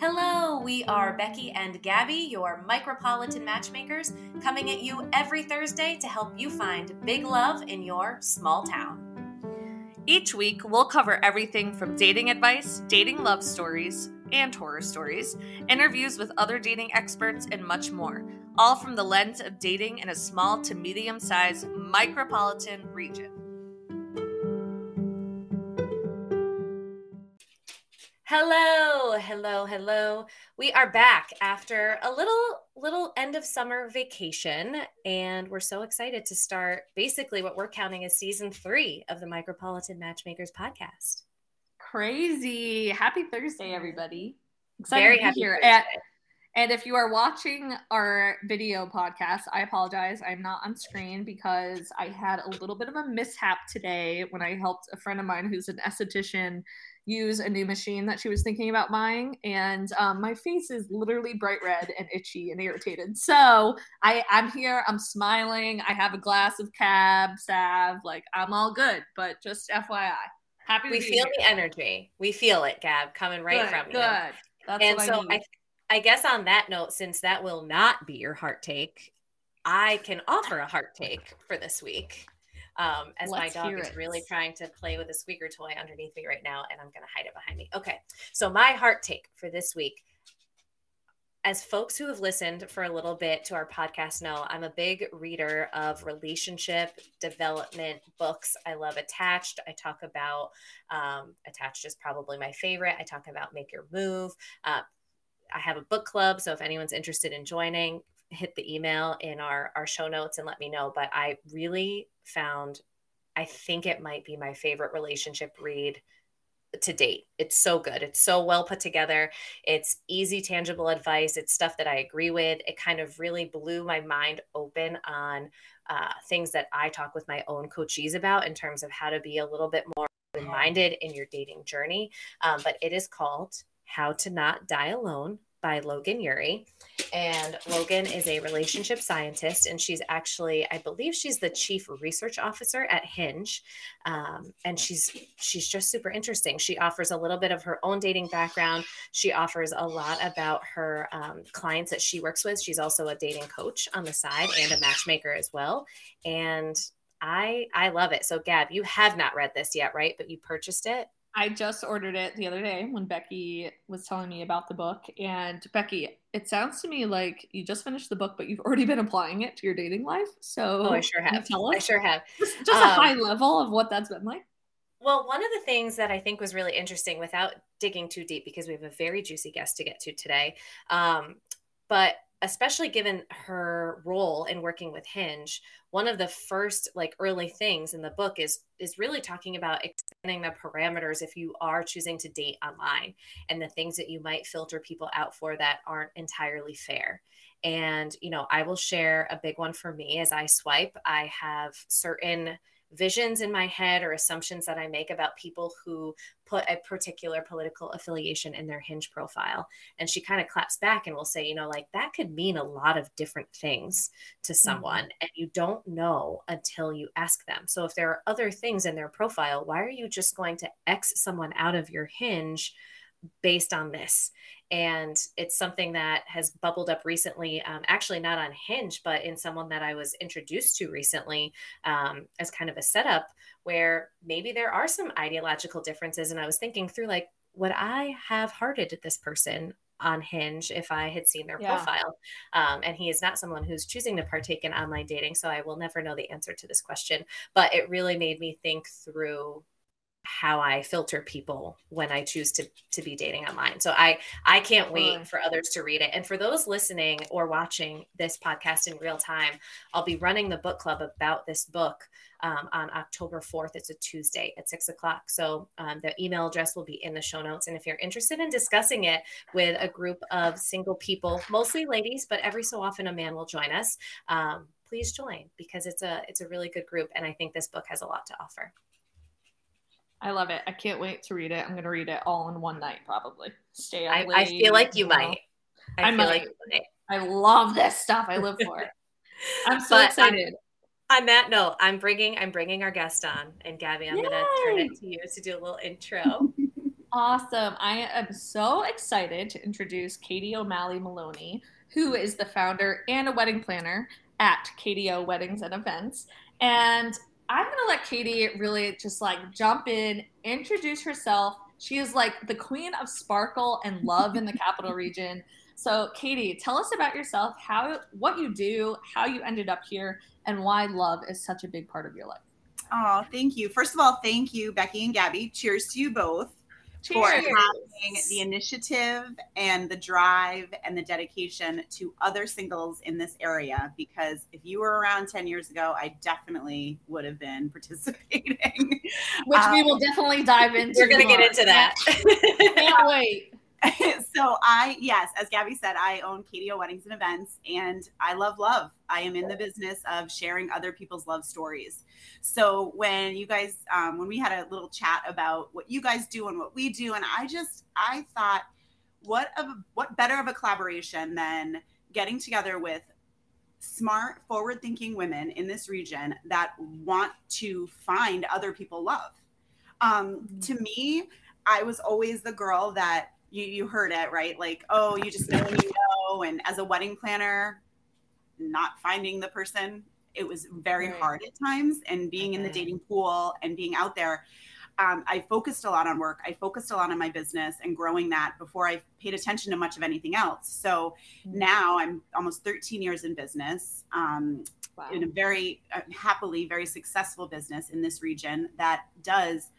Hello, we are Becky and Gabby, your micropolitan matchmakers, coming at you every Thursday to help you find big love in your small town. Each week, we'll cover everything from dating advice, dating love stories, and horror stories, interviews with other dating experts, and much more, all from the lens of dating in a small to medium sized micropolitan region. Hello, hello, hello. We are back after a little little end of summer vacation and we're so excited to start basically what we're counting as season 3 of the Micropolitan Matchmakers podcast. Crazy. Happy Thursday everybody. Excited Very to be happy here. Thursday. And, and if you are watching our video podcast, I apologize. I'm not on screen because I had a little bit of a mishap today when I helped a friend of mine who's an esthetician use a new machine that she was thinking about buying and um, my face is literally bright red and itchy and irritated so I, i'm here i'm smiling i have a glass of cab sauv like i'm all good but just fyi happy We feel here. the energy. We feel it, Gab, coming right good, from you. good that's and so I. I, I guess on that note, since that will not be your heart take, I can offer a heart take for this week. Um, as Let's my dog is really trying to play with a squeaker toy underneath me right now, and I'm going to hide it behind me. Okay, so my heart take for this week. As folks who have listened for a little bit to our podcast know, I'm a big reader of relationship development books. I love Attached. I talk about um, Attached is probably my favorite. I talk about Make Your Move. Uh, I have a book club, so if anyone's interested in joining, hit the email in our our show notes and let me know. But I really found, I think it might be my favorite relationship read to date. It's so good. It's so well put together. It's easy, tangible advice. It's stuff that I agree with. It kind of really blew my mind open on uh, things that I talk with my own coachees about in terms of how to be a little bit more minded in your dating journey. Um, but it is called How to Not Die Alone by Logan Ury. And Logan is a relationship scientist, and she's actually, I believe, she's the chief research officer at Hinge. Um, and she's she's just super interesting. She offers a little bit of her own dating background. She offers a lot about her um, clients that she works with. She's also a dating coach on the side and a matchmaker as well. And I I love it. So Gab, you have not read this yet, right? But you purchased it. I just ordered it the other day when Becky was telling me about the book. And Becky, it sounds to me like you just finished the book, but you've already been applying it to your dating life. So Oh, I sure have. I sure have. just, just a Um, high level of what that's been like. Well, one of the things that I think was really interesting without digging too deep, because we have a very juicy guest to get to today, um, but especially given her role in working with Hinge, one of the first like early things in the book is is really talking about expanding the parameters if you are choosing to date online and the things that you might filter people out for that aren't entirely fair. And you know, I will share a big one for me as I swipe. I have certain visions in my head or assumptions that I make about people who put a particular political affiliation in their hinge profile. And she kind of claps back and will say, you know, like that could mean a lot of different things to mm-hmm. someone. And you don't know until you ask them. So if there are other things in their profile, why are you just going to X someone out of your hinge? Based on this. And it's something that has bubbled up recently, um, actually, not on Hinge, but in someone that I was introduced to recently um, as kind of a setup where maybe there are some ideological differences. And I was thinking through, like, would I have hearted this person on Hinge if I had seen their Yeah. profile? Um, and he is not someone who's choosing to partake in online dating. So I will never know the answer to this question. But it really made me think through how I filter people when I choose to to be dating online. So I I can't wait for others to read it. And for those listening or watching this podcast in real time, I'll be running the book club about this book um, on October 4th. It's a Tuesday at six o'clock. So um, the email address will be in the show notes. And if you're interested in discussing it with a group of single people, mostly ladies, but every so often a man will join us. Um, please join because it's a it's a really good group, and I think this book has a lot to offer. I love it. I can't wait to read it. I'm going to read it all in one night, probably. Stay up I, I feel like you know. might. I, I feel might. like you might. I love this stuff. I live for it. I'm so But I'm- excited. On that note, I'm bringing I'm bringing our guest on, and Gabby, I'm going to turn it to you to do a little intro. Awesome. I am so excited to introduce Katie O'Malley Maloney, who is the founder and a wedding planner at Katie O' Weddings and Events. And I'm going to let Katie really just like jump in, introduce herself. She is like the queen of sparkle and love in the capital region. So, Katie, tell us about yourself, how what you do, how you ended up here, and why love is such a big part of your life. Oh, thank you. First of all, thank you, Becky and Gabby. Cheers to you both. Cheers. for having the initiative and the drive and the dedication to other singles in this area. Because if you were around 10 years ago, I definitely would have been participating. Which um, we will definitely dive into. We're going to get into that. Can't wait. so I, yes, as Gabby said, I own Katie O' Weddings and Events, and I love love. I am in the business of sharing other people's love stories. So when you guys, um, when we had a little chat about what you guys do and what we do, and I just, I thought, what of what better of a collaboration than getting together with smart, forward-thinking women in this region that want to find other people love. Um. To me, I was always the girl that you you heard it right like oh you just know you know and as a wedding planner not finding the person it was very right. hard at times and being in the dating pool and being out there um, i focused a lot on work i focused a lot on my business and growing that before i paid attention to much of anything else so mm-hmm. now i'm almost 13 years in business um, wow. in a very uh, happily very successful business in this region that does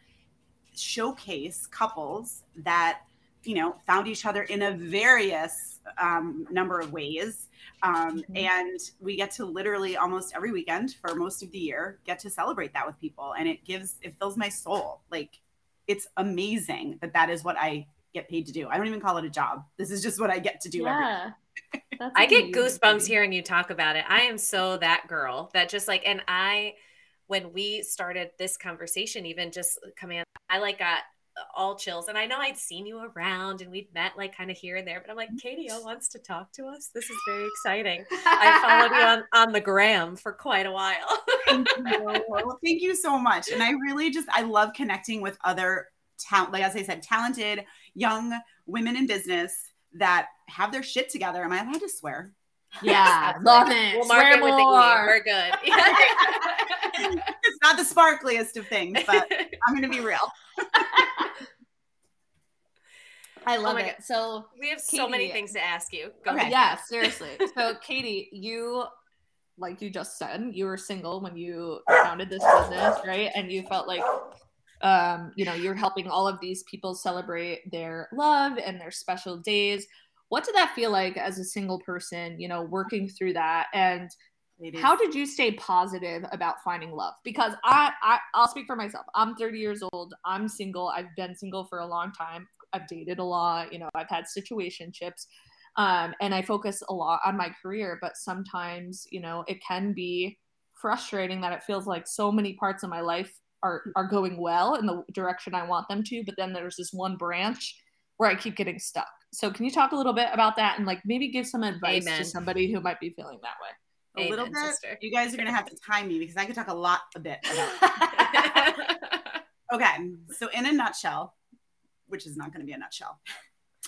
showcase couples that you know, found each other in a various um, number of ways. Um, mm-hmm. And we get to literally almost every weekend for most of the year get to celebrate that with people. And it gives, it fills my soul. Like it's amazing that that is what I get paid to do. I don't even call it a job. This is just what I get to do. Yeah. I get goosebumps hearing you talk about it. I am so that girl that just like, and I, when we started this conversation, even just coming, I like got all chills. And I know I'd seen you around and we'd met like kind of here and there, but I'm like, Katie O' wants to talk to us. This is very exciting. I followed you on, on the gram for quite a while. thank well, thank you so much. And I really just, I love connecting with other talent, like as I said, talented young women in business that have their shit together. Am I allowed to swear? Yeah, love it. We'll mark Swear it with more. the E. We're good. it's not the sparkliest of things, but I'm going to be real. I oh love oh it. God. So we have Katie, so many things to ask you. Go okay. Yeah, seriously. So Katie, you like you just said, you were single when you founded this business, right? And you felt like um, you know, you're helping all of these people celebrate their love and their special days. What did that feel like as a single person, you know, working through that? And how did you stay positive about finding love? Because I, I I'll speak for myself. I'm 30 years old. I'm single. I've been single for a long time. I've dated a lot, you know, I've had situationships. Um, and I focus a lot on my career, but sometimes, you know, it can be frustrating that it feels like so many parts of my life are are going well in the direction I want them to, but then there's this one branch where I keep getting stuck. So can you talk a little bit about that and like maybe give some advice Amen. to somebody who might be feeling that way? A Amen, little bit. Sister. You guys are gonna have to time me because I could talk a lot a bit about. okay, so in a nutshell, which is not going to be a nutshell.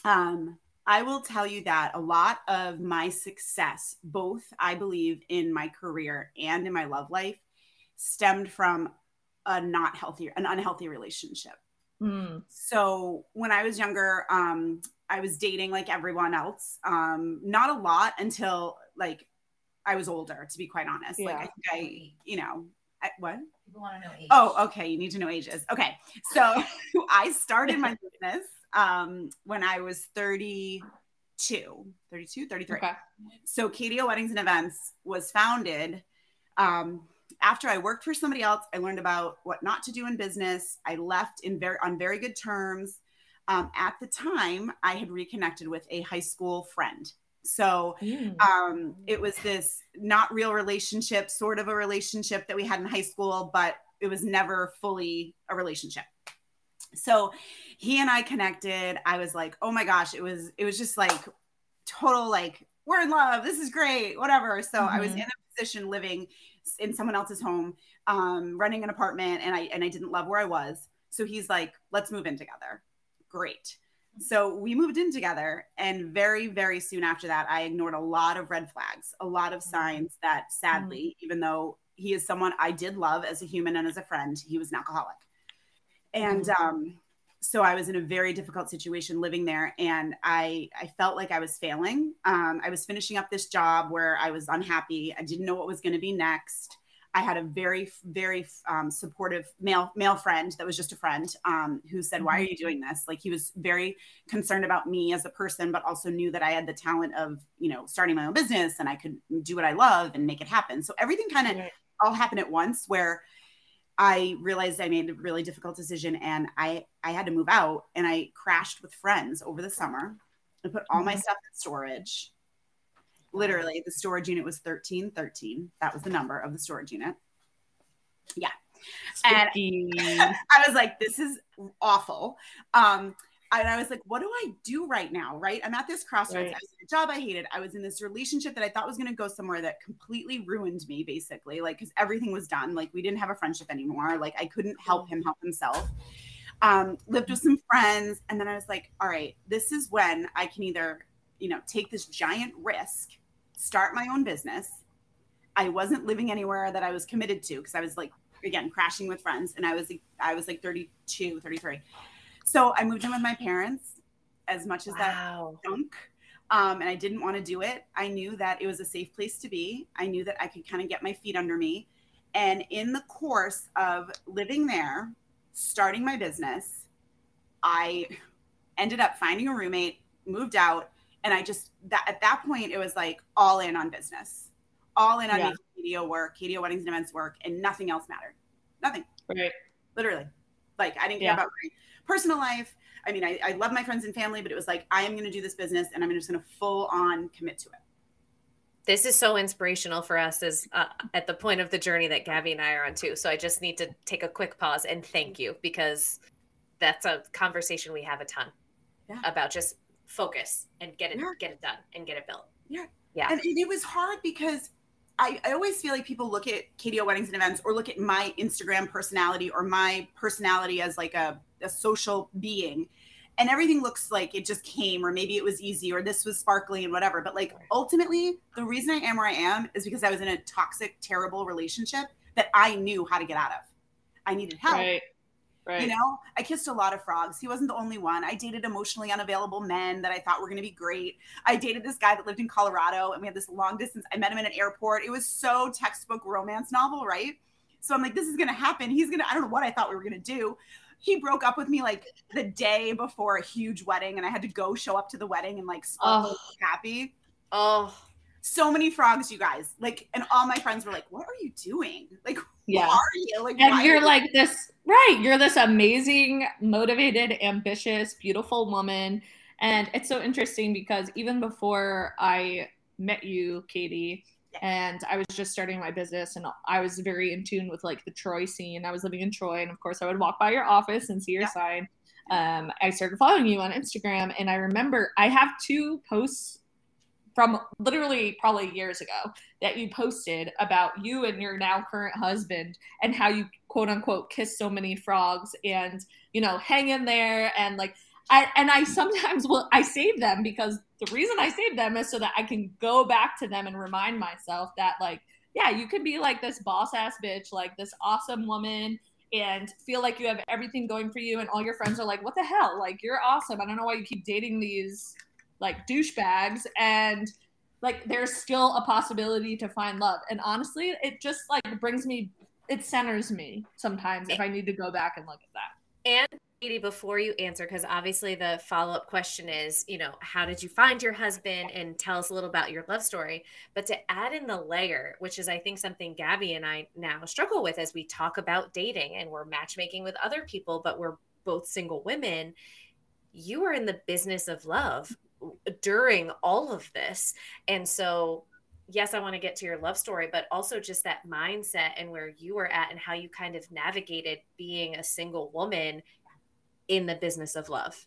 Um, I will tell you that a lot of my success, both I believe in my career and in my love life, stemmed from a not healthy, an unhealthy relationship. Mm. So when I was younger, um, I was dating like everyone else. Um, not a lot until like I was older, to be quite honest. Yeah. Like I think I, you know, I, what? People want to know age. Oh, okay. You need to know ages. Okay. So I started my business um, when I was 32, 32, 33. Okay. So Katie O' Weddings and Events was founded um, after I worked for somebody else. I learned about what not to do in business. I left in very on very good terms. Um, at the time, I had reconnected with a high school friend so mm. um, it was this not real relationship, sort of a relationship that we had in high school, but it was never fully a relationship. So he and I connected. I was like, oh my gosh, it was it was just like total like we're in love. This is great, whatever. So mm-hmm. I was mm-hmm. in a position living in someone else's home, um, running an apartment, and I and I didn't love where I was. So he's like, let's move in together great. So we moved in together, and very, very soon after that, I ignored a lot of red flags, a lot of Mm-hmm. signs that sadly, even though he is someone I did love as a human and as a friend, he was an alcoholic. And Mm-hmm. um, so I was in a very difficult situation living there, and I I felt like I was failing. Um, I was finishing up this job where I was unhappy. I didn't know what was going to be next. I had a very, very um, supportive male male friend that was just a friend um, who said, "Why are you doing this?" Like he was very concerned about me as a person, but also knew that I had the talent of you know starting my own business and I could do what I love and make it happen. So everything kind of Right. all happened at once where I realized I made a really difficult decision and I I had to move out and I crashed with friends over the summer. I put all my Mhm. stuff in storage. Literally, the storage unit was 1313. That was the number of the storage unit. Yeah. And- I was like, this is awful. Um, and I was like, what do I do right now? Right. I'm at this crossroads. Right. I was in a job I hated. I was in this relationship that I thought was going to go somewhere that completely ruined me, basically. Like, because everything was done. Like, we didn't have a friendship anymore. Like, I couldn't help him help himself. Um, lived with some friends. And then I was like, all right, this is when I can either, you know, take this giant risk, start my own business. I wasn't living anywhere that I was committed to because I was like again crashing with friends and i was i was like 32 33 so i moved in with my parents as much as that Wow. stunk um, and i didn't want to do it i knew that it was a safe place to be i knew that i could kind of get my feet under me and in the course of living there starting my business i ended up finding a roommate moved out and i just that at that point it was like all in on business all in on Yeah. making Katie O' work, Katie O' weddings and events work, and nothing else mattered. Nothing, right. literally. Like I didn't care Yeah. about my personal life. I mean, I, I love my friends and family, but it was like I am going to do this business, and I'm just going to full on commit to it. This is so inspirational for us as uh, at the point of the journey that Gabby and I are on too. So I just need to take a quick pause and thank you because that's a conversation we have a ton Yeah. about just focus and get it Yeah. get it done and get it built. Yeah. Yeah. And, and it was hard because I, I always feel like people look at Katie O' weddings and events or look at my Instagram personality or my personality as like a, a social being. And everything looks like it just came, or maybe it was easy, or this was sparkly and whatever. But like ultimately, the reason I am where I am is because I was in a toxic, terrible relationship that I knew how to get out of. I needed help. Right. Right. You know, I kissed a lot of frogs. He wasn't the only one. I dated emotionally unavailable men that I thought were going to be great. I dated this guy that lived in Colorado and we had this long distance. I met him in an airport. It was so textbook romance novel, right? So I'm like, this is going to happen. He's going to, I don't know what I thought we were going to do. He broke up with me like the day before a huge wedding and I had to go show up to the wedding and like Oh. happy. Oh, So many frogs, you guys. Like, and all my friends were like, what are you doing? Like, yeah. who are you? Like, and you're you- like this right you're this amazing motivated ambitious beautiful woman and it's so interesting because even before i met you katie and i was just starting my business and i was very in tune with like the troy scene i was living in troy and of course i would walk by your office and see your Yeah. sign um, i started following you on instagram and i remember i have two posts from literally probably years ago that you posted about you and your now current husband and how you quote unquote kiss so many frogs and you know hang in there and like I, and I sometimes will I save them because the reason I save them is so that I can go back to them and remind myself that like yeah you can be like this boss ass bitch like this awesome woman and feel like you have everything going for you and all your friends are like what the hell? Like you're awesome. I don't know why you keep dating these like douchebags and like there's still a possibility to find love and honestly it just like brings me it centers me sometimes if i need to go back and look at that and Katie, before you answer, because obviously the follow up question is, you know, how did you find your husband and tell us a little about your love story? But to add in the layer, which is, I think, something Gabby and I now struggle with as we talk about dating and we're matchmaking with other people, but we're both single women. You are in the business of love during all of this. And so, yes, I want to get to your love story, but also just that mindset and where you were at and how you kind of navigated being a single woman in the business of love.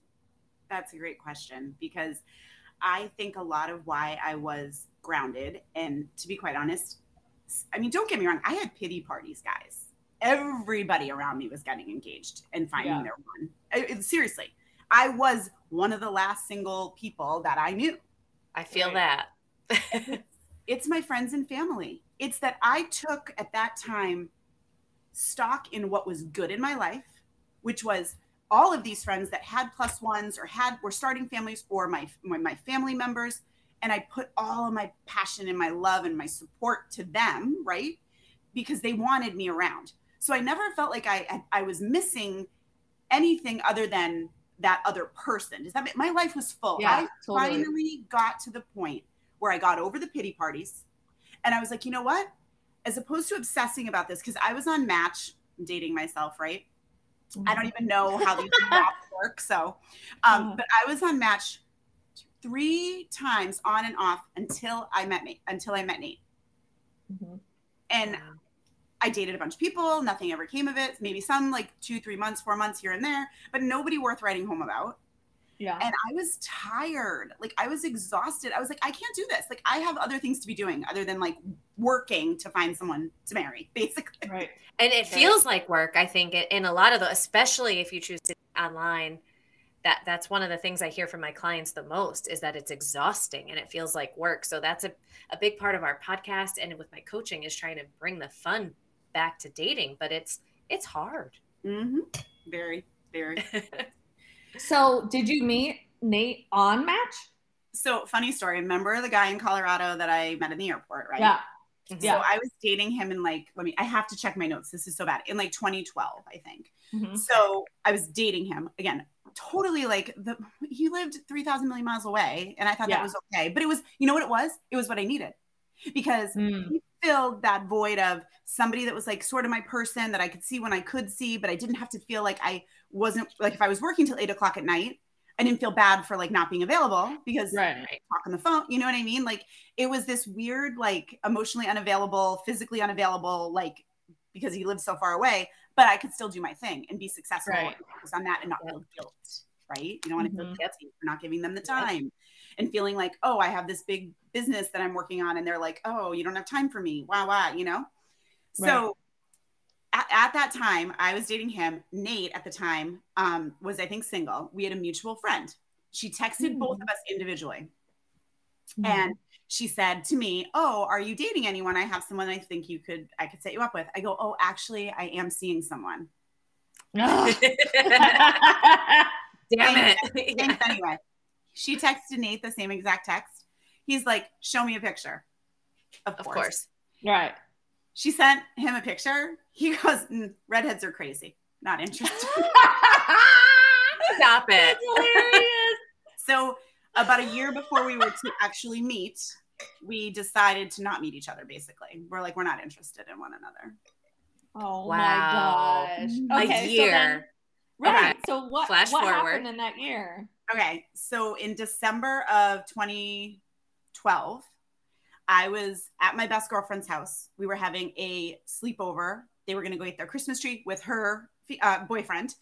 That's a great question because I think a lot of why I was grounded, and to be quite honest, I mean, don't get me wrong, I had pity parties, guys. Everybody around me was getting engaged and finding Yeah. their one. I- it- seriously, I was one of the last single people that I knew. I feel Right. that. It's my friends and family. It's that I took at that time stock in what was good in my life, which was all of these friends that had plus ones or had were starting families or my my, my family members and I put all of my passion and my love and my support to them, right? Because they wanted me around. So I never felt like I I, I was missing anything other than that other person. Does that make, my life was full. Yeah, I totally. finally got to the point where I got over the pity parties and I was like, you know what? As opposed to obsessing about this, because I was on Match dating myself, right? I don't even know how these apps work. So, um, Uh-huh. but I was on Match three times on and off until I met me until I met Nate, Mhm. and Wow. I dated a bunch of people. Nothing ever came of it. Maybe some like two, three months, four months here and there, but nobody worth writing home about. Yeah. And I was tired. Like I was exhausted. I was like, I can't do this. Like I have other things to be doing other than like working to find someone to marry, basically. Right. And it Right. feels like work, I think, in a lot of the, especially if you choose to online. That that's one of the things I hear from my clients the most is that it's exhausting and it feels like work. So that's a, a big part of our podcast and with my coaching is trying to bring the fun back to dating, but it's it's hard. hmm Very, very. So, did you meet Nate on Match? So funny story. Remember the guy in Colorado that I met in the airport, right? Yeah. Mhm. So I was dating him in like, let me, I have to check my notes. This is so bad. In like 2012, I think. Mhm. So I was dating him again, totally like the, he lived 3,000 million miles away. And I thought Yeah. that was okay. But it was, you know what it was? It was what I needed because Mm. he filled that void of somebody that was like sort of my person that I could see when I could see, but I didn't have to feel like I wasn't like if I was working till eight o'clock at night, I didn't feel bad for like not being available because Right. talk on the phone. You know what I mean? Like it was this weird, like emotionally unavailable, physically unavailable, like because he lived so far away, but I could still do my thing and be successful Right. and focus on that and not feel guilt, right? You don't want to feel Mhm. guilty for not giving them the time and feeling like, oh, I have this big business that I'm working on, and they're like, oh, you don't have time for me. Wow, wow, you know? So at, at that time, I was dating him. Nate at the time um, was, I think, single. We had a mutual friend. She texted both of us individually. Mm-hmm. And she said to me, "Oh, are you dating anyone? I have someone I think you could I could set you up with." I go, "Oh, actually, I am seeing someone." Damn it. Thanks anyway. She texted Nate the same exact text. He's like, "Show me a picture." Of Of course. course. right. She sent him a picture. He goes, "Mm, "Redheads are crazy. Not interested." Stop it. Hilarious. so, about a year before we were to actually meet, we decided to not meet each other. Basically, we're like, we're not interested in one another. Oh Wow. my gosh. A Okay, a year. So then, right. Okay. So what Flash what forward. happened in that year? Okay, so in December of 2012, I was at my best girlfriend's house. We were having a sleepover. They were going to go eat their Christmas tree with her uh, boyfriend.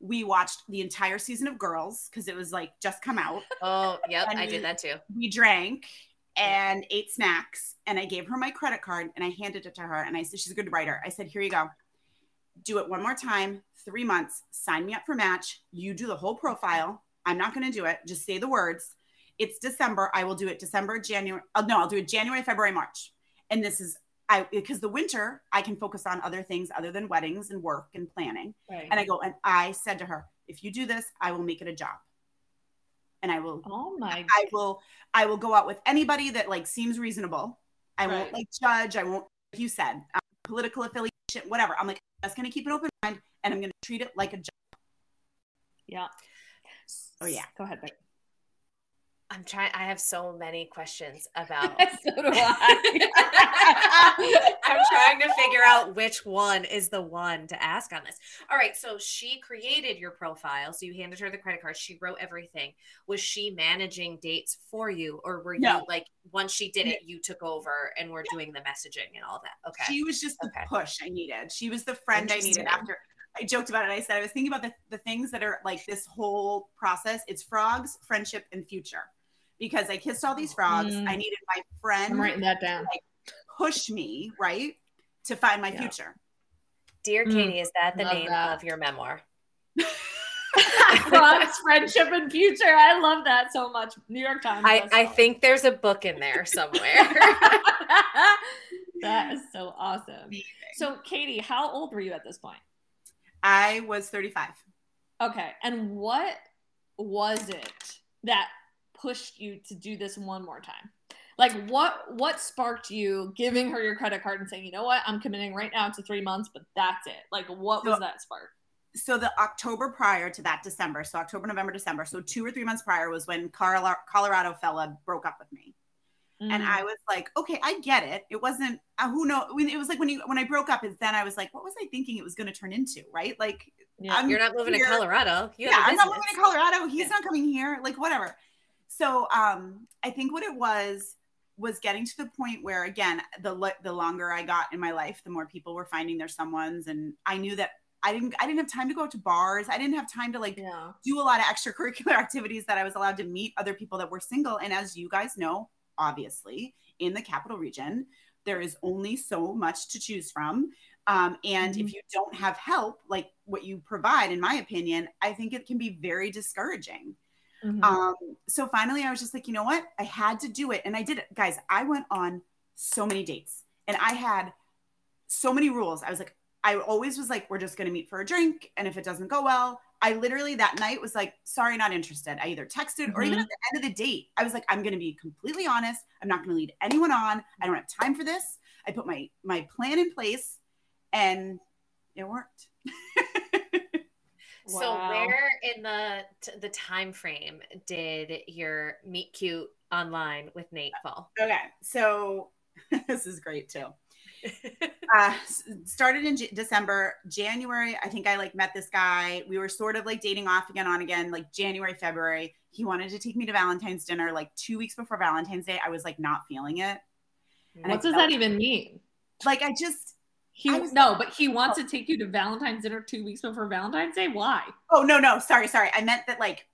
We watched the entire season of Girls because it was like just come out. Oh, yep, I we- did that too. We drank and ate snacks, and I gave her my credit card and I handed it to her. And I said, She's a good writer. I said, Here you go. Do it one more time, three months, sign me up for match. You do the whole profile. I'm not going to do it. Just say the words. It's December. I will do it December, January. Oh, no, I'll do it January, February, March. And this is, I because the winter, I can focus on other things other than weddings and work and planning. Right. And I go, and I said to her, if you do this, I will make it a job. And I will oh my I will I will go out with anybody that like seems reasonable. I won't like judge. I won't like you said um, political affiliation, whatever. I'm like I'm just gonna keep an open mind and I'm gonna treat it like a job. Yeah. Oh, yeah. Go ahead. Becky. I'm trying. I have so many questions about. so do I. I'm trying to figure out which one is the one to ask on this. All right, so she created your profile, so you handed her the credit card. She wrote everything. Was she managing dates for you, or were you like once she did it, you took over and were doing the messaging and all that? Okay. She was just the Okay. push I needed. She was the friend I needed after I joked about it. I said I was thinking about the, the things that are like this whole process. It's frogs, friendship, and future. Because I kissed all these frogs. Mm. I needed my friend I'm writing that down. push me, right? To find my Yeah. future. Dear Mm, Katie, is that the love name that. of your memoir? Frogs, friendship and future. I love that so much. New York Times. I, I think there's a book in there somewhere. that is so awesome. So, Katie, how old were you at this point? I was 35. Okay. And what was it that pushed you to do this one more time? Like what what sparked you giving her your credit card and saying, you know what, I'm committing right now to three months, but that's it. Like what so, was that spark? So the October prior to that December, so October, November, December, so two or three months prior was when Colorado fella broke up with me. Mm. And I was like, okay, I get it. It wasn't uh, who know. It was like when you when I broke up, is then I was like, what was I thinking it was going to turn into? Right? Like, yeah, you're not moving here. to Colorado. You yeah, I'm not moving to Colorado. He's yeah. not coming here. Like, whatever. So, um, I think what it was was getting to the point where again the the longer I got in my life, the more people were finding their someones, and I knew that I didn't I didn't have time to go out to bars. I didn't have time to like yeah. do a lot of extracurricular activities that I was allowed to meet other people that were single. And as you guys know, obviously in the capital region, there is only so much to choose from. Um, and mm-hmm. if you don't have help like what you provide, in my opinion, I think it can be very discouraging. Mm-hmm. Um, so finally, I was just like, you know what? I had to do it. And I did it. Guys, I went on so many dates and I had so many rules. I was like, I always was like, we're just going to meet for a drink. And if it doesn't go well, I literally that night was like, sorry, not interested. I either texted mm-hmm. or even mm-hmm. at the end of the date, I was like, I'm going to be completely honest. I'm not going to lead anyone on. I don't have time for this. I put my my plan in place and it worked. So where in the the time frame did your meet cute online with Nate fall? Okay, so this is great too. Uh, started in J- December, January. I think I like met this guy. We were sort of like dating off again, on again, like January, February. He wanted to take me to Valentine's dinner like two weeks before Valentine's Day. I was like not feeling it. And what does that even mean? Like I just he was, no, but he wants oh. to take you to Valentine's dinner two weeks before Valentine's Day. Why? Oh no, no, sorry, sorry. I meant that like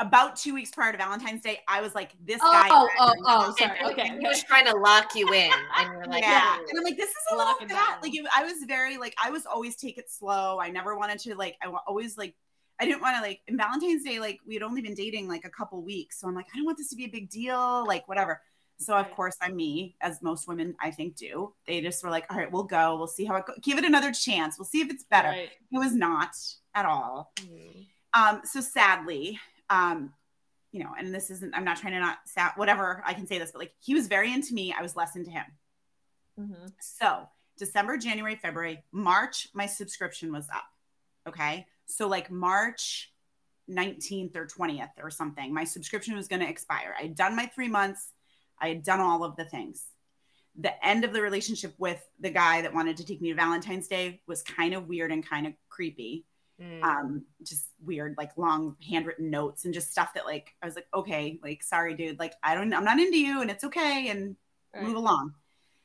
about two weeks prior to Valentine's Day, I was like, this oh, guy. Oh, oh, oh, sorry. Okay. He was trying to lock you in. And you're like, yeah. And I'm like, this is a little fat. Like, I was very, like, I was always take it slow. I never wanted to, like, I always, like, I didn't want to, like, in Valentine's Day, like, we had only been dating, like, a couple weeks. So I'm like, I don't want this to be a big deal. Like, whatever. So of course I'm me, as most women I think do. They just were like, all right, we'll go. We'll see how it goes. Give it another chance. We'll see if it's better. Right. It was not at all. Mm. Um, so sadly, um, you know, and this isn't, I'm not trying to not sad, whatever I can say this, but like he was very into me. I was less into him. Mm-hmm. So December, January, February, March, my subscription was up. Okay. So like March 19th or 20th or something, my subscription was going to expire. I'd done my three months. I had done all of the things. The end of the relationship with the guy that wanted to take me to Valentine's Day was kind of weird and kind of creepy. Mm. Um, just weird, like long handwritten notes and just stuff that like I was like, okay, like sorry, dude, like I don't, I'm not into you, and it's okay, and right. move along.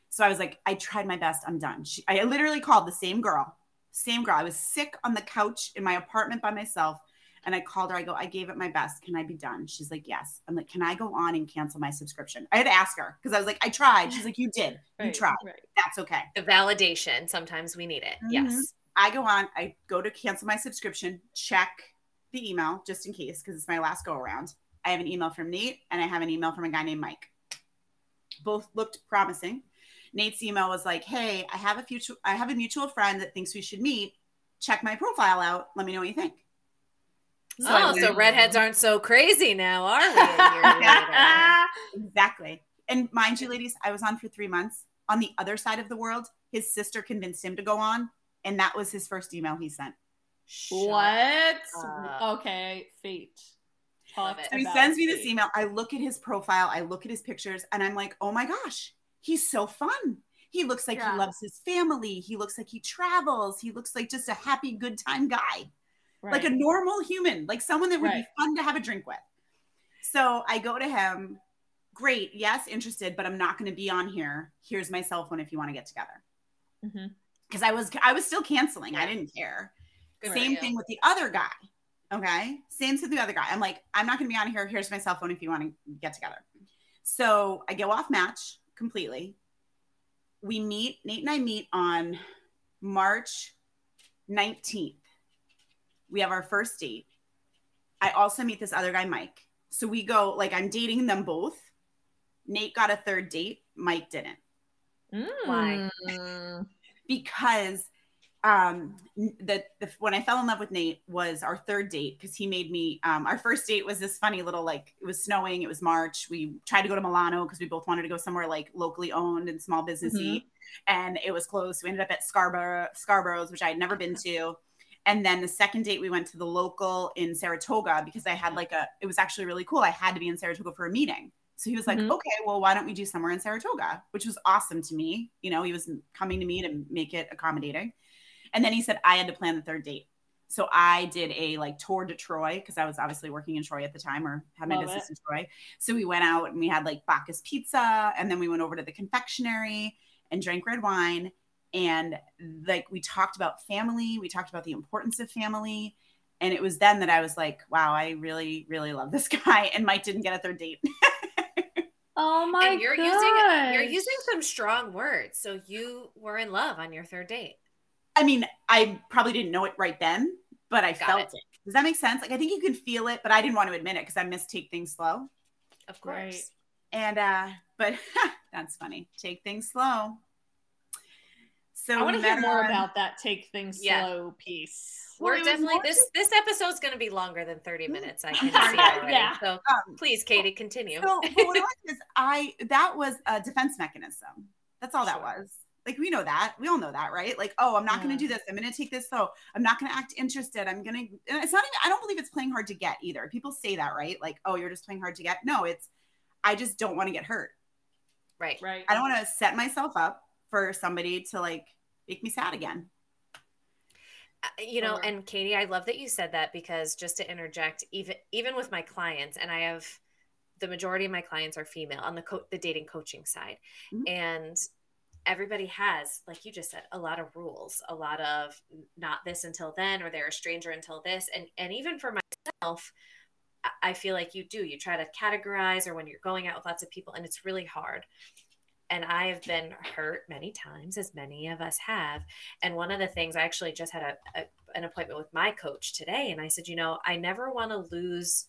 So I was like, I tried my best. I'm done. She, I literally called the same girl, same girl. I was sick on the couch in my apartment by myself. And I called her. I go, I gave it my best. Can I be done? She's like, yes. I'm like, can I go on and cancel my subscription? I had to ask her because I was like, I tried. She's like, you did. Right, you tried. Right. That's okay. The validation. Sometimes we need it. Mm-hmm. Yes. I go on. I go to cancel my subscription. Check the email just in case because it's my last go around. I have an email from Nate and I have an email from a guy named Mike. Both looked promising. Nate's email was like, "Hey, I have a future I have a mutual friend that thinks we should meet. Check my profile out. Let me know what you think." So oh, so redheads aren't so crazy now, are we? exactly. And mind you, ladies, I was on for three months. On the other side of the world, his sister convinced him to go on, and that was his first email he sent. what? okay, fate. so he sends me this email. I look at his profile, I look at his pictures, and I'm like, oh my gosh, he's so fun. He looks like yeah. he loves his family. He looks like he travels. He looks like just a happy, good time guy right. like a normal human, like someone that would right. be fun to have a drink with. So I go to him, great, yes, interested, but I'm not going to be on here. Here's my cell phone if you want to get together. Mm-hmm. Because. I was I was still canceling. I didn't care. Good Same thing with the other guy. Okay. Same to the other guy. I'm like, I'm not going to be on here. Here's my cell phone if you want to get together. So I go off match completely. We meet, Nate and I meet on March 19th we have our first date. I also meet this other guy, Mike. So we go, like, I'm dating them both. Nate got a third date, Mike didn't. Hmm. Why? Mm. Because um the, the when I fell in love with Nate was our third date because he made me um our first date was this funny little like it was snowing, it was March. We tried to go to Milano because we both wanted to go somewhere like locally owned and small businessy, and it was closed. We ended up at Scarborough Scarborough's, which I had never been to. And then the second date, we went to the local in Saratoga because I had like a, it was actually really cool. I had to be in Saratoga for a meeting. So he was like, Mhm. okay, well, why don't we do somewhere in Saratoga? Which was awesome to me. You know, he was coming to me to make it accommodating. And then he said I had to plan the third date. So I did a like tour to Troy because I was obviously working in Troy at the time or had my Love business in Troy. So we went out and we had like Bacchus pizza and then we went over to the confectionery and drank red wine. And like we talked about family, we talked about the importance of family. And it was then that I was like, wow, I really, really love this guy. And Mike didn't get a third date. Oh my and you're god. using you're using some strong words. So you were in love on your third date. I mean, I probably didn't know it right then, but I Got felt it. it. Does that make sense? Like I think you can feel it, but I didn't want to admit it because I miss take things slow. Of course. Right. And uh, but that's funny. Take things slow. So I want to hear more on- about that take things Yeah. slow piece. We're it was definitely more this this episode's going to be longer than 30 minutes. I can see already. Yeah. So Um, please, Katie, continue. So what it was is I that was a defense mechanism. That's all that was. Like we know that. We all know that, right? Like, oh, I'm not Yeah. gonna do this. I'm gonna take this slow. I'm not gonna act interested. I'm gonna and it's not even I don't believe it's playing hard to get either. People say that, right? Like, oh, you're just playing hard to get. No, it's I just don't want to get hurt. right. Right. I don't want to set myself up for somebody to like make me sad again. Uh, you know Or- and katie i love that you said that because just to interject even even with my clients and i have the majority of my clients are female on the co- the dating coaching side Mhm. and everybody has like you just said a lot of rules a lot of not this until then or they're a stranger until this and and even for myself i feel like you do you try to categorize or when you're going out with lots of people and it's really hard and I have been hurt many times, as many of us have. And one of the things I actually just had a, a an appointment with my coach today, and I said, you know, I never want to lose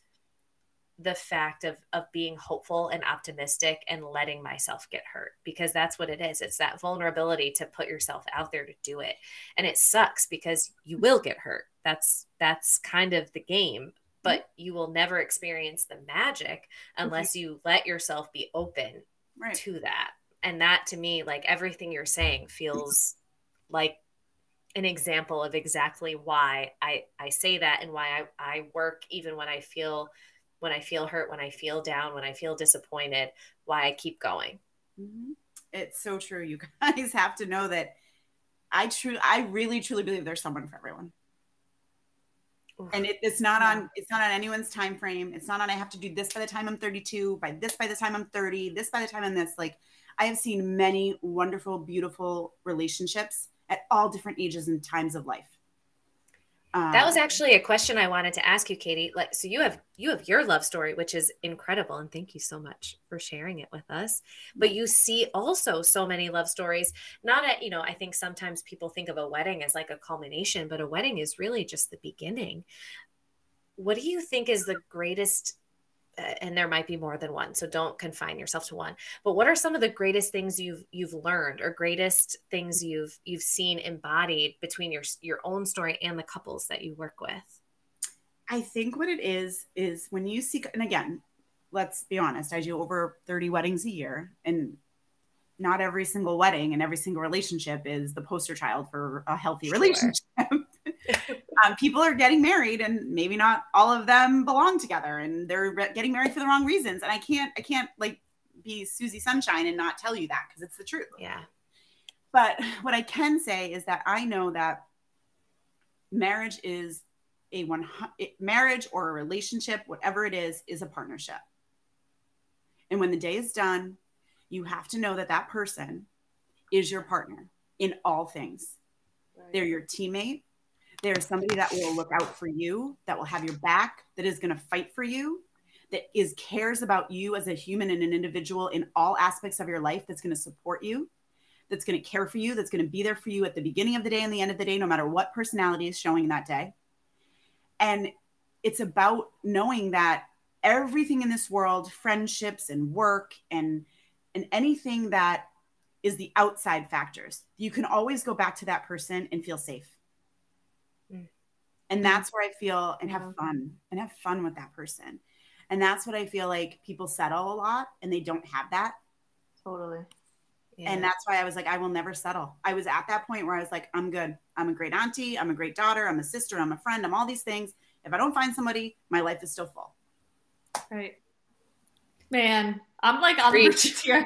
the fact of of being hopeful and optimistic and letting myself get hurt because that's what it is. It's that vulnerability to put yourself out there to do it, and it sucks because you will get hurt. That's that's kind of the game. Mm-hmm. But you will never experience the magic mm-hmm. unless you let yourself be open Right. to that. And that to me, like everything you're saying feels like an example of exactly why I, I say that and why I, I work even when I feel when I feel hurt, when I feel down, when I feel disappointed, why I keep going. Mhm. It's so true. You guys have to know that I true I really truly believe there's someone for everyone. And it, it's not on it's not on anyone's time frame. It's not on I have to do this by the time I'm 32, by this by the time I'm 30, this by the time I'm this. Like I have seen many wonderful, beautiful relationships at all different ages and times of life. that was Um, actually a question I wanted to ask you, Katie. Like, so you have you have your love story, which is incredible, and thank you so much for sharing it with us. But you see also so many love stories. Not at you know, I think sometimes people think of a wedding as like a culmination, but a wedding is really just the beginning. What do you think is the greatest? And there might be more than one, so don't confine yourself to one. But what are some of the greatest things you've you've learned, or greatest things you've you've seen embodied between your your own story and the couples that you work with? I think what it is is when you seek, and again, let's be honest, I do over 30 weddings a year, and not every single wedding and every single relationship is the poster child for a healthy Sure. relationship. Um, people are getting married, and maybe not all of them belong together, and they're re- getting married for the wrong reasons. And I can't, I can't like be Susie Sunshine and not tell you that because it's the truth. Yeah. But what I can say is that I know that marriage is a one marriage or a relationship, whatever it is, is a partnership. And when the day is done, you have to know that that person is your partner in all things. They're your teammate. They're somebody that will look out for you, that will have your back, that is going to fight for you, that is cares about you as a human and an individual in all aspects of your life, that's going to support you, that's going to care for you, that's going to be there for you at the beginning of the day and the end of the day, no matter what personality is showing that day. And it's about knowing that everything in this world, friendships and work and and anything that is the outside factors, you can always go back to that person and feel safe. And mm-hmm. that's where I feel and have fun and have fun with that person. And that's what I feel like people settle a lot and they don't have that. Totally. Yeah. And that's why I was like, I will never settle. I was at that point where I was like, I'm good. I'm a great auntie. I'm a great daughter. I'm a sister. I'm a friend. I'm all these things. If I don't find somebody, my life is still full. Right. Man, I'm like on the Preach. verge of tears.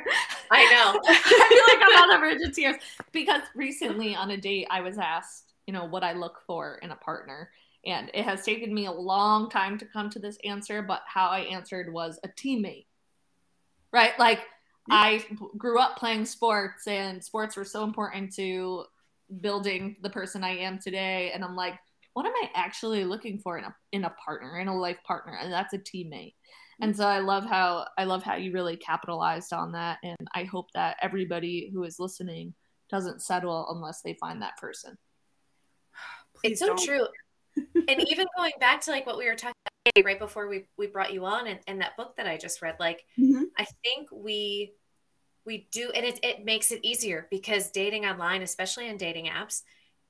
I know. I feel like I'm on the verge of tears because recently on a date I was asked, you know, what I look for in a partner. And it has taken me a long time to come to this answer, but how I answered was a teammate. Right? Like I grew up playing sports and sports were so important to building the person I am today and I'm like what am I actually looking for in a in a partner, in a life partner? And that's a teammate. Mm-hmm. And so I love how I love how you really capitalized on that and I hope that everybody who is listening doesn't settle unless they find that person. It's so don't. true. and even going back to like what we were talking about right before we, we brought you on and, and that book that I just read, like Mhm. I think we we do and it, it makes it easier because dating online, especially in dating apps,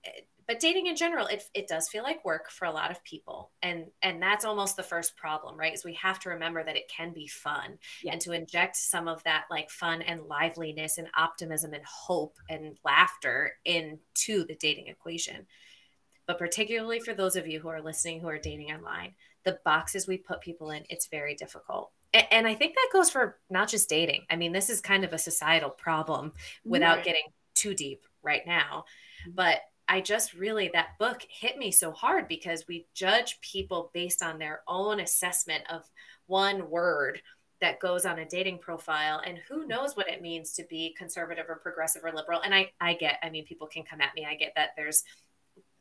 eh, but dating in general, it, it does feel like work for a lot of people. And and that's almost the first problem, right? Is we have to remember that it can be fun Yeah. and to inject some of that like fun and liveliness and optimism and hope and laughter into the dating equation. But particularly for those of you who are listening who are dating online, the boxes we put people in, it's very difficult. A- And I think that goes for not just dating. I mean, this is kind of a societal problem without Right. getting too deep right now. Mm-hmm. But I just really, that book hit me so hard because we judge people based on their own assessment of one word that goes on a dating profile and who mm-hmm. knows what it means to be conservative or progressive or liberal and i i get i mean people can come at me i get that there's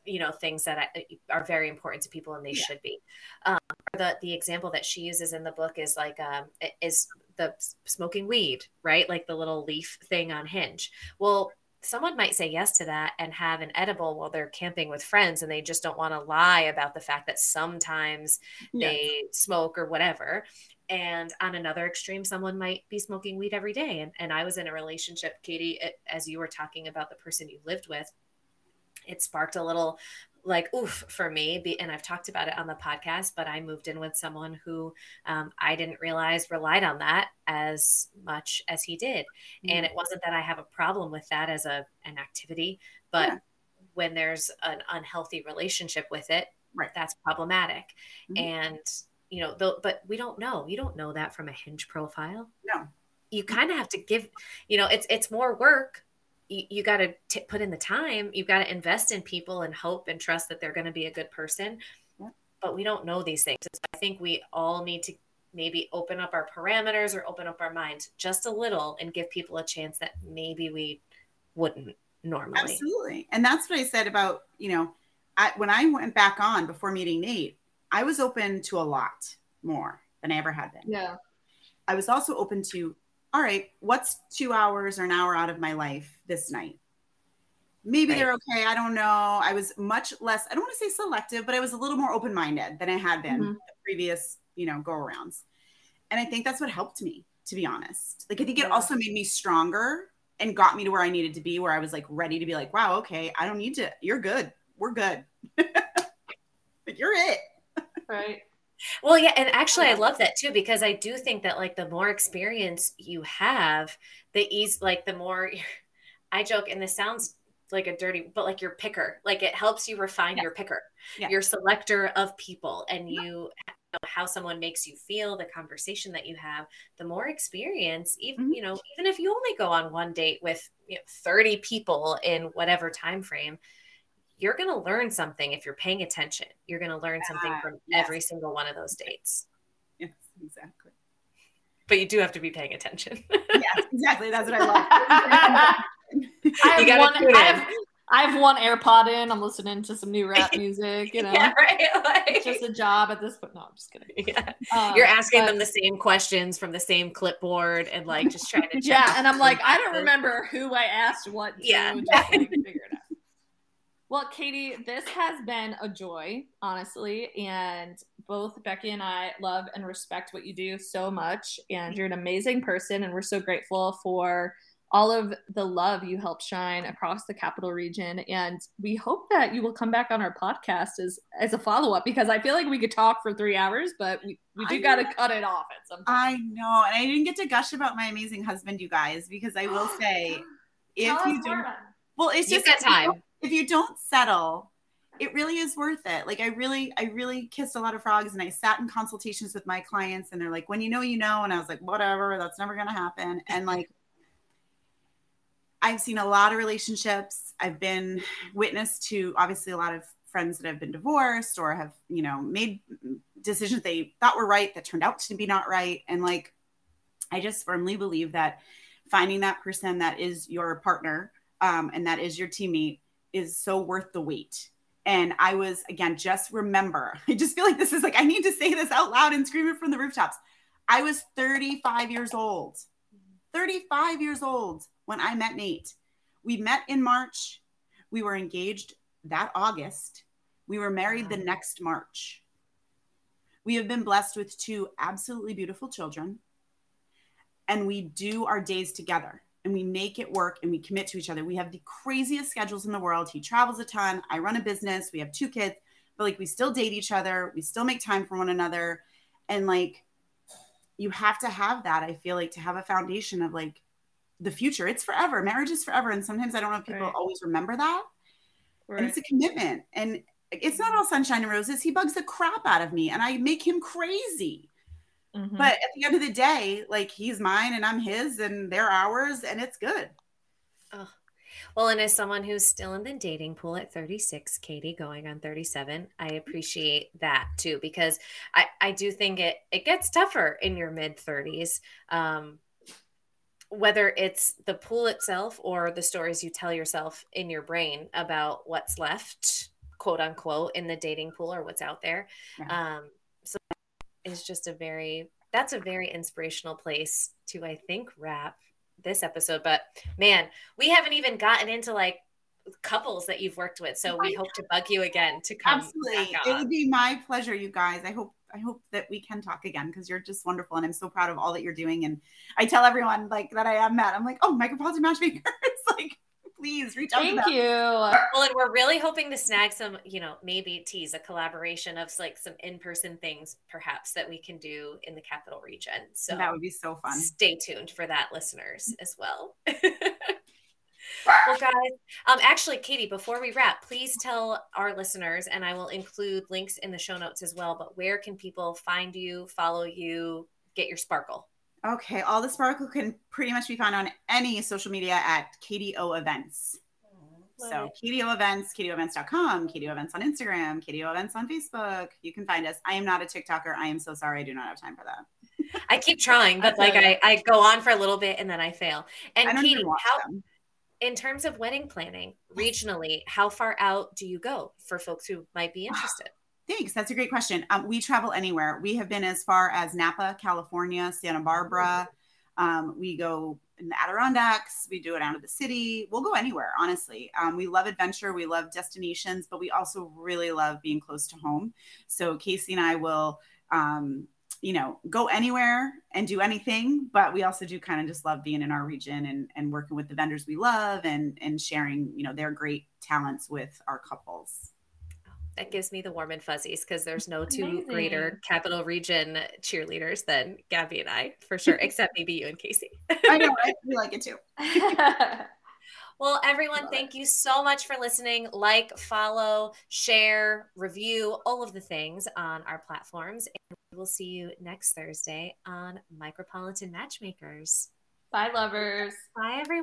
you know things that I, are very important to people and they Yeah. should be. Um, the the example that she uses in the book is like um is the smoking weed right? Like the little leaf thing on hinge. Well someone might say yes to that and have an edible while they're camping with friends and they just don't want to lie about the fact that sometimes Yes. they smoke or whatever. And on another extreme someone might be smoking weed every day. And, and i was in a relationship katie as you were talking about the person you lived with it sparked a little like oof for me be, and i've talked about it on the podcast but i moved in with someone who um, i didn't realize relied on that as much as he did and it wasn't that i have a problem with that as a an activity but Yeah. when there's an unhealthy relationship with it Right. that's problematic Mhm. and you know though but we don't know you don't know that from a hinge profile No. you kind of have to give you know it's it's more work you, you got to put in the time you've got to invest in people and hope and trust that they're going to be a good person Yeah. but we don't know these things So i think we all need to maybe open up our parameters or open up our minds just a little and give people a chance that maybe we wouldn't normally Absolutely. And that's what I said about, you know, I, when I went back on before meeting Nate, I was open to a lot more than I ever had been. Yeah. I was also open to, all right, what's two hours or an hour out of my life this night? Maybe Right. they're okay. I don't know. I was much less, I don't want to say selective, but I was a little more open minded than I had been Mhm. the previous, you know, go arounds. And I think that's what helped me, to be honest. Like, I think it also made me stronger and got me to where I needed to be, where I was like ready to be like, wow, okay, I don't need to, you're good. We're good. like, you're it. Right. Well, yeah, and actually, I love that too because I do think that like the more experience you have, the ease, like the more. I joke, and this sounds like a dirty, but like your picker, like it helps you refine Yeah. your picker, Yeah. your selector of people, and you know how someone makes you feel, the conversation that you have. The more experience, even Mhm. you know, even if you only go on one date with you know, thirty people in whatever time frame. You're going to learn something if you're paying attention. You're going to learn something Ah, from yes. every single one of those dates Yes, exactly. but you do have to be paying attention. Yes, exactly. That's what I love. I have, one, I, have, I have one AirPod in. I'm listening to some new rap music. You know, yeah, right. Like, it's just a job at this point. No, I'm just kidding. yeah. Um, You're asking but- them the same questions from the same clipboard and like just trying to check. Yeah, and I'm like, I don't remember who I asked what to. Yeah. Just like, figure it out. Well, Katie, this has been a joy, honestly. And both Becky and I love and respect what you do so much. And you're an amazing person. And we're so grateful for all of the love you help shine across the capital region. And we hope that you will come back on our podcast as, as a follow up because I feel like we could talk for three hours, but we, we do got to cut it off at some point. I know. And I didn't get to gush about my amazing husband, you guys, because I will say, if you don't, well, it's You've just got time. If you don't settle, it really is worth it. Like I really, I really kissed a lot of frogs and I sat in consultations with my clients and they're like, when you know, you know. And I was like, whatever, that's never going to happen. And like, I've seen a lot of relationships. I've been witness to obviously a lot of friends that have been divorced or have, you know, made decisions they thought were right that turned out to be not right. And like, I just firmly believe that finding that person that is your partner um, and that is your teammate is so worth the wait. And I was, again, just remember, I just feel like this is like, I need to say this out loud and scream it from the rooftops. I was 35 years old, 35 years old when I met Nate. We met in March. We were engaged that August. We were married the next March. We have been blessed with two absolutely beautiful children. And we do our days together and we make it work and we commit to each other. We have the craziest schedules in the world. He travels a ton. I run a business. We have two kids, but like we still date each other. We still make time for one another. And like you have to have that, I feel like, to have a foundation of like the future. It's forever. Marriage is forever. And sometimes I don't know if people Right. always remember that. And it's a commitment. And it's not all sunshine and roses. He bugs the crap out of me and I make him crazy. Mhm. But at the end of the day, like he's mine and I'm his and they're ours and it's good. Well, and as someone who's still in the dating pool at 36, Katie going on 37, I appreciate that too because I I do think it it gets tougher in your mid 30s. Um whether it's the pool itself or the stories you tell yourself in your brain about what's left, quote unquote, in the dating pool or what's out there. Yeah. Um so it's just a very that's a very inspirational place to I think wrap this episode. But man, we haven't even gotten into like couples that you've worked with. So oh we hope to bug you again to come. Absolutely. It would be my pleasure, you guys. I hope I hope that we can talk again because you're just wonderful and I'm so proud of all that you're doing. And I tell everyone like that I am Matt. I'm like, oh, micropolitan matchmakers. like, please reach out Thank them. you. Well, and we're really hoping to snag some, you know, maybe tease a collaboration of like some in-person things, perhaps that we can do in the capital region. So that would be so fun. stay tuned for that, listeners, as well. well, guys, um, actually, Katie, before we wrap, please tell our listeners, and I will include links in the show notes as well. But where can people find you, follow you, get your sparkle? Okay, all the sparkle can pretty much be found on any social media at Katie O' Events. So Katie O' Events, KatieOEvents.com, KDO Events on Instagram, Katie O' Events on Facebook. You can find us. I am not a TikToker. I am so sorry. I do not have time for that. I keep trying, but like I, I go on for a little bit and then I fail. And I Katie, how them. in terms of wedding planning regionally, how far out do you go for folks who might be interested? Thanks. That's a great question. Um, we travel anywhere. We have been as far as Napa, California, Santa Barbara. Um, we go in the Adirondacks. We do it out of the city. We'll go anywhere, honestly. Um, we love adventure. We love destinations, but we also really love being close to home. So Casey and I will, um, you know, go anywhere and do anything. But we also do kind of just love being in our region and, and working with the vendors we love and and sharing, you know, their great talents with our couples. That gives me the warm and fuzzies because there's no two Amazing. greater capital region cheerleaders than Gabby and I, for sure, except maybe you and Casey. I know? We like it too. Well, everyone, Love thank you so much for listening. Like, follow, share, review, all of the things on our platforms. And we will see you next Thursday on Micropolitan Matchmakers. Bye, lovers. Bye, everyone.